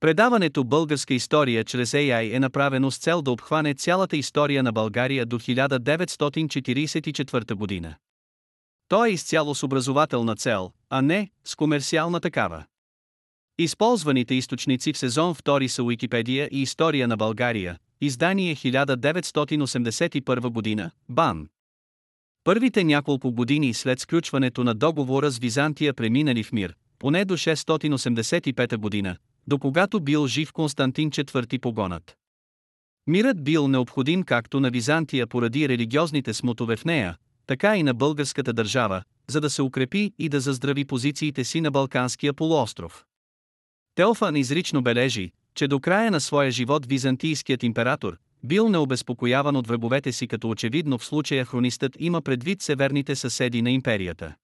Предаването Българска история чрез AI е направено с цел да обхване цялата история на България до 1944 година. То е изцяло с образователна цел, а не с комерциална такава. Използваните източници в сезон 2 са Уикипедия и История на България, издание 1981 година, БАН. Първите няколко години след сключването на договора с Византия преминали в мир, поне до 685 година, до когато бил жив Константин IV погонът. Мирът бил необходим както на Византия поради религиозните смутове в нея, така и на българската държава, за да се укрепи и да заздрави позициите си на Балканския полуостров. Теофан изрично бележи, че до края на своя живот византийският император бил необезпокояван от врабовете си като очевидно в случая хронистът има предвид северните съседи на империята.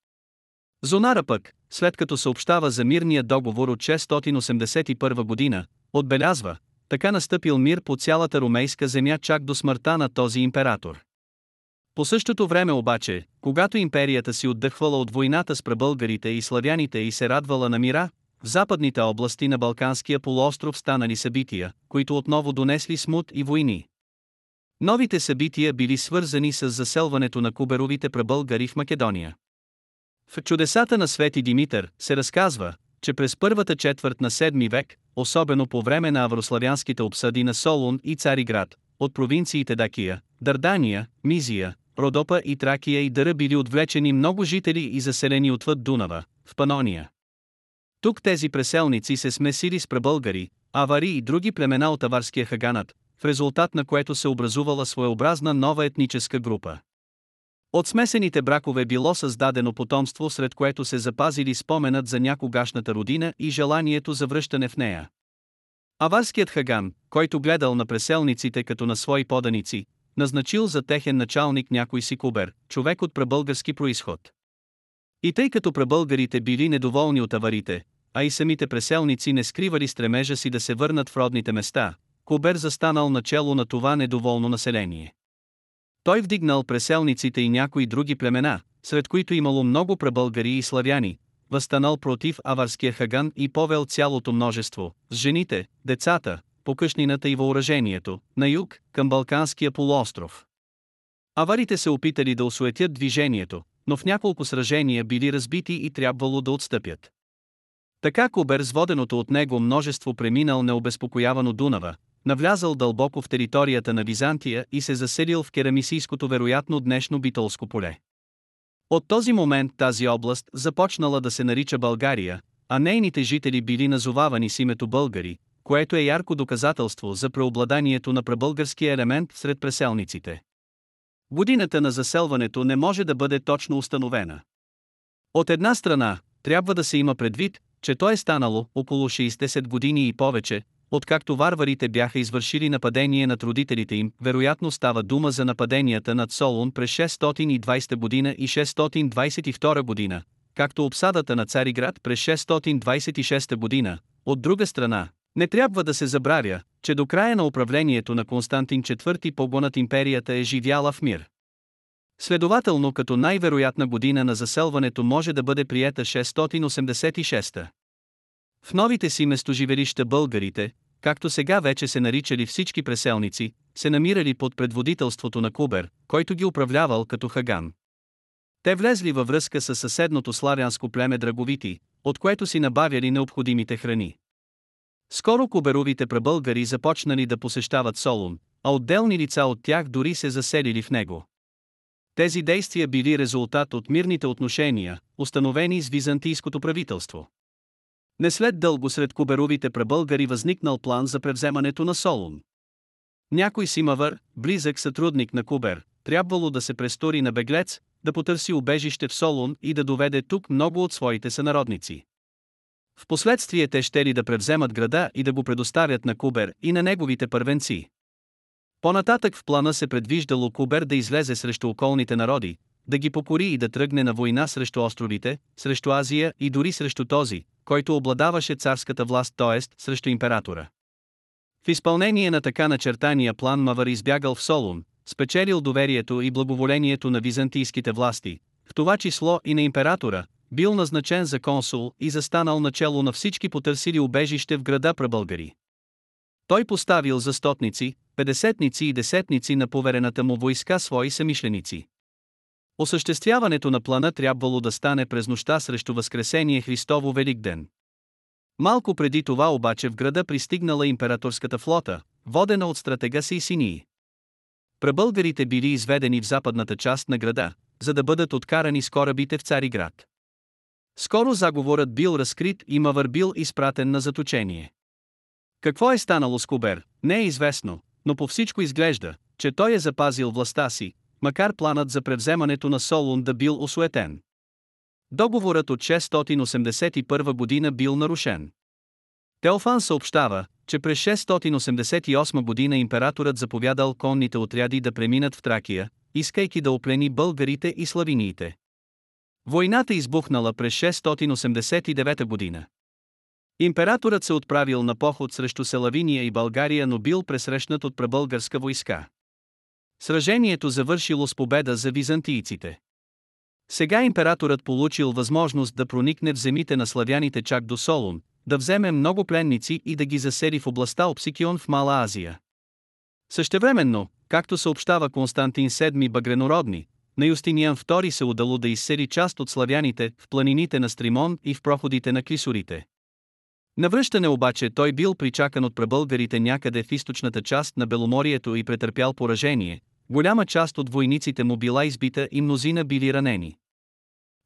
Зонара пък, след като съобщава за мирния договор от 681 година, отбелязва, така настъпил мир по цялата румейска земя чак до смъртта на този император. По същото време обаче, когато империята си отдъхвала от войната с пребългарите и славяните и се радвала на мира, в западните области на Балканския полуостров станали събития, които отново донесли смут и войни. Новите събития били свързани с заселването на куберовите пребългари в Македония. В чудесата на Свети Димитър се разказва, че през първата четвърт на 7 век, особено по време на аврославянските обсъди на Солун и Цариград, от провинциите Дакия, Дардания, Мизия, Родопа и Тракия и Дъра били отвлечени много жители и заселени отвъд Дунава, в Панония. Тук тези преселници се смесили с пребългари, авари и други племена от аварския хаганат, в резултат на което се образувала своеобразна нова етническа група. От смесените бракове било създадено потомство, сред което се запазили споменът за някогашната родина и желанието за връщане в нея. Аварският хаган, който гледал на преселниците като на свои поданици, назначил за техен началник някой си кубер, човек от пребългарски происход. И тъй като пребългарите били недоволни от аварите, а и самите преселници не скривали стремежа си да се върнат в родните места, Кубер застанал начало на това недоволно население. Той вдигнал преселниците и някои други племена, сред които имало много пребългари и славяни, възстанал против аварския хаган и повел цялото множество, с жените, децата, покъшнината и въоръжението, на юг, към Балканския полуостров. Аварите се опитали да осуетят движението, но в няколко сражения били разбити и трябвало да отстъпят. Така Кубер с от него множество преминал необезпокоявано Дунава, навлязал дълбоко в територията на Византия и се заселил в керамисийското вероятно днешно битолско поле. От този момент тази област започнала да се нарича България, а нейните жители били назовавани с името българи, което е ярко доказателство за преобладанието на пребългарския елемент сред преселниците. Годината на заселването не може да бъде точно установена. От една страна, трябва да се има предвид, че то е станало около 60 години и повече, откакто варварите бяха извършили нападение над родителите им, вероятно става дума за нападенията над Солун през 620 година и 622 година, както обсадата на Цариград през 626 година. От друга страна, не трябва да се забравя, че до края на управлението на Константин IV погонът империята е живяла в мир. Следователно като най-вероятна година на заселването може да бъде приета 686. В новите си местоживелища българите, както сега вече се наричали всички преселници, се намирали под предводителството на Кубер, който ги управлявал като Хаган. Те влезли във връзка с съседното славянско племе Драговити, от което си набавяли необходимите храни. Скоро куберовите пребългари започнали да посещават Солун, а отделни лица от тях дори се заселили в него. Тези действия били резултат от мирните отношения, установени с византийското правителство. Не след дълго сред куберовите пребългари възникнал план за превземането на Солун. Някой Симавър, близък сътрудник на Кубер, трябвало да се престори на беглец, да потърси убежище в Солун и да доведе тук много от своите сънародници. Впоследствие те ще ли да превземат града и да го предоставят на Кубер и на неговите първенци. По-нататък в плана се предвиждало Кубер да излезе срещу околните народи, да ги покори и да тръгне на война срещу островите, срещу Азия и дори срещу този, който обладаваше царската власт, т.е. срещу императора. В изпълнение на така начертания план Мавър избягал в Солун, спечелил доверието и благоволението на византийските власти, в това число и на императора, бил назначен за консул и застанал начало на всички потърсили убежище в града прабългари. Той поставил за стотници, педесетници и десетници на поверената му войска свои самишленици. Осъществяването на плана трябвало да стане през нощта срещу Възкресение Христово Великден. Малко преди това обаче в града пристигнала императорската флота, водена от стратега си синии. Пребългарите били изведени в западната част на града, за да бъдат откарани с корабите в Цариград. Скоро заговорът бил разкрит и Мавър бил изпратен на заточение. Какво е станало с Кубер, не е известно, но по всичко изглежда, че той е запазил властта си, макар планът за превземането на Солун да бил осуетен. Договорът от 681 година бил нарушен. Теофан съобщава, че през 688 година императорът заповядал конните отряди да преминат в Тракия, искайки да оплени българите и славиниите. Войната избухнала през 689 година. Императорът се отправил на поход срещу Селавиния и България, но бил пресрещнат от пребългарска войска. Сражението завършило с победа за византийците. Сега императорът получил възможност да проникне в земите на славяните чак до Солун, да вземе много пленници и да ги засери в областта Обсикион в Мала Азия. Същевременно, както съобщава Константин VII Багренородни, на Юстиниан II се удало да изсери част от славяните в планините на Стримон и в проходите на Клисурите. Навръщане обаче той бил причакан от пребългарите някъде в източната част на Беломорието и претърпял поражение, голяма част от войниците му била избита и мнозина били ранени.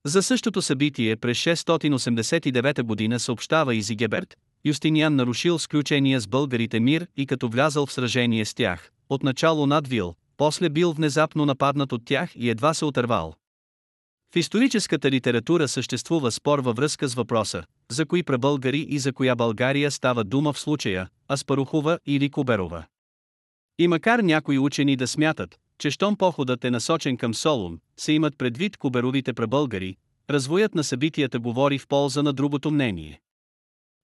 За същото събитие през 689 година съобщава и Зигеберт, Юстиниан нарушил сключения с българите мир и като влязал в сражение с тях, отначало надвил, после бил внезапно нападнат от тях и едва се отървал. В историческата литература съществува спор във връзка с въпроса, за кои пребългари и за коя България става дума в случая, Аспарухова или Куберова. И макар някои учени да смятат, че щом походът е насочен към Солун, се имат предвид куберовите пребългари, развоят на събитията говори в полза на другото мнение.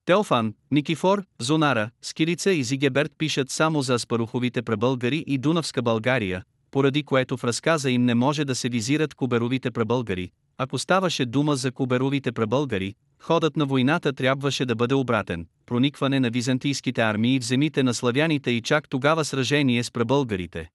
Теофан, Никифор, Зонара, Скирица и Зигеберт пишат само за Аспаруховите пребългари и Дунавска България, поради което в разказа им не може да се визират куберовите пребългари. Ако ставаше дума за куберовите пребългари, ходът на войната трябваше да бъде обратен, проникване на византийските армии в земите на славяните и чак тогава сражение с пребългарите.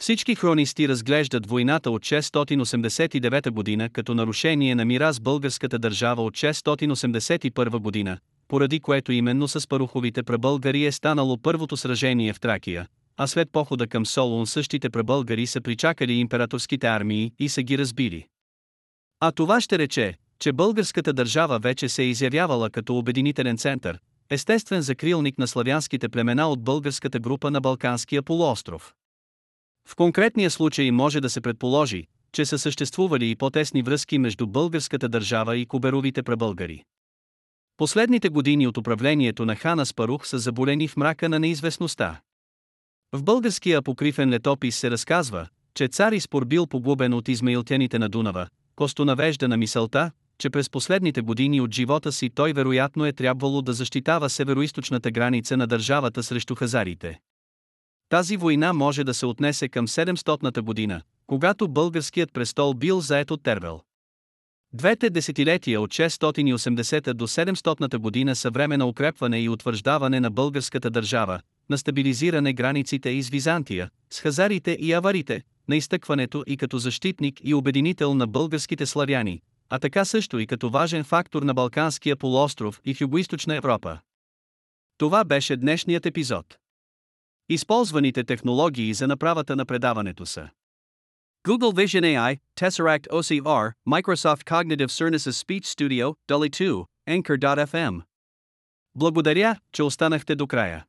Всички хронисти разглеждат войната от 689 година като нарушение на мира с българската държава от 681 година, поради което именно с паруховите пребългари е станало първото сражение в Тракия, а след похода към Солун същите пребългари са причакали императорските армии и са ги разбили. А това ще рече, че българската държава вече се е изявявала като обединителен център, естествен закрилник на славянските племена от българската група на Балканския полуостров. В конкретния случай може да се предположи, че са съществували и по-тесни връзки между българската държава и куберовите пребългари. Последните години от управлението на хана Спарух са заболени в мрака на неизвестността. В българския апокрифен летопис се разказва, че цар Испор бил погубен от измаилтяните на Дунава, Косто навежда на мисълта, че през последните години от живота си той вероятно е трябвало да защитава североизточната граница на държавата срещу хазарите. Тази война може да се отнесе към 700-та година, когато българският престол бил заед от Тервел. Двете десетилетия от 680 до 700 година са време на укрепване и утвърждаване на българската държава, на стабилизиране границите и с Византия, с хазарите и аварите, на изтъкването и като защитник и обединител на българските славяни, а така също и като важен фактор на Балканския полуостров и Югоизточна Европа. Това беше днешният епизод. Използваните технологии за направата на предаването са Google Vision AI, Tesseract OCR, Microsoft Cognitive Services Speech Studio, Dolly 2, Anchor.fm. Благодаря, че останахте до края.